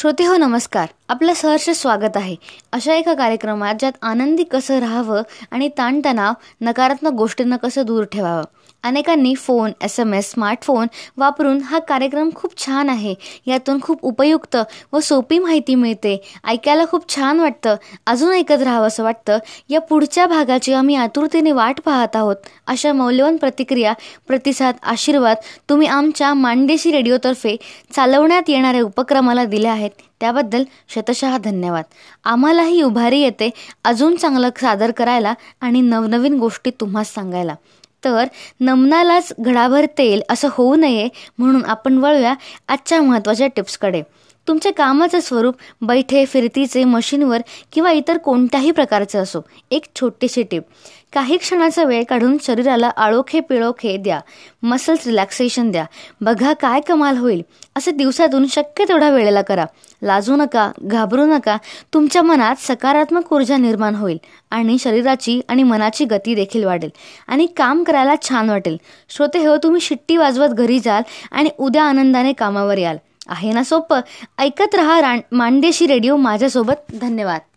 श्रोते हो नमस्कार. आपलं सहर्ष स्वागत आहे. अशा एका कार्यक्रमात ज्यात आनंदी कसं राहावं आणि ताणतणाव नकारात्मक गोष्टींना कसं दूर ठेवावं अनेकांनी phone S M S smartphone वापरून हा कार्यक्रम खूप छान आहे. यातून खूप उपयुक्त व सोपी माहिती मिळते. ऐकायला खूप छान वाटतं. अजून ऐकत राहावं असं वाटतं. या पुढच्या भागाची आम्ही आतुरतेने वाट पाहत आहोत. अशा मौल्यवान प्रतिक्रिया प्रतिसाद आशीर्वाद तुम्ही आमच्या मांडेशी रेडिओतर्फे चालवण्यात येणाऱ्या उपक्रमाला दिल्या आहेत. त्याबद्दल शतशः धन्यवाद. आम्हालाही उभारी येते. अजून चांगलं सादर करायला आणि नवनवीन गोष्टी तुम्हाला सांगायला. तर नमनालाच घडाभर तेल असं होऊ नये म्हणून आपण वळूया आजच्या महत्त्वाच्या टिप्सकडे. तुमच्या कामाचं स्वरूप बैठे फिरतीचे मशीनवर किंवा इतर कोणत्याही प्रकारचं असो. एक छोटीशी टिप. काही क्षणाचा वेळ काढून शरीराला आळोखे पिळोखे द्या. मसल्स रिलॅक्सेशन द्या. बघा काय कमाल होईल. असं दिवसातून शक्य तेवढ्या वेळेला करा. लाजू नका घाबरू नका. तुमच्या मनात सकारात्मक ऊर्जा निर्माण होईल आणि शरीराची आणि मनाची गती देखील वाढेल आणि काम करायला छान वाटेल. श्रोते हो तुम्ही शिट्टी वाजवत घरी जाल आणि उद्या आनंदाने कामावर याल. आहे ना सोपं. ऐकत रहा मांडेशी रेडिओ माझ्यासोबत. धन्यवाद.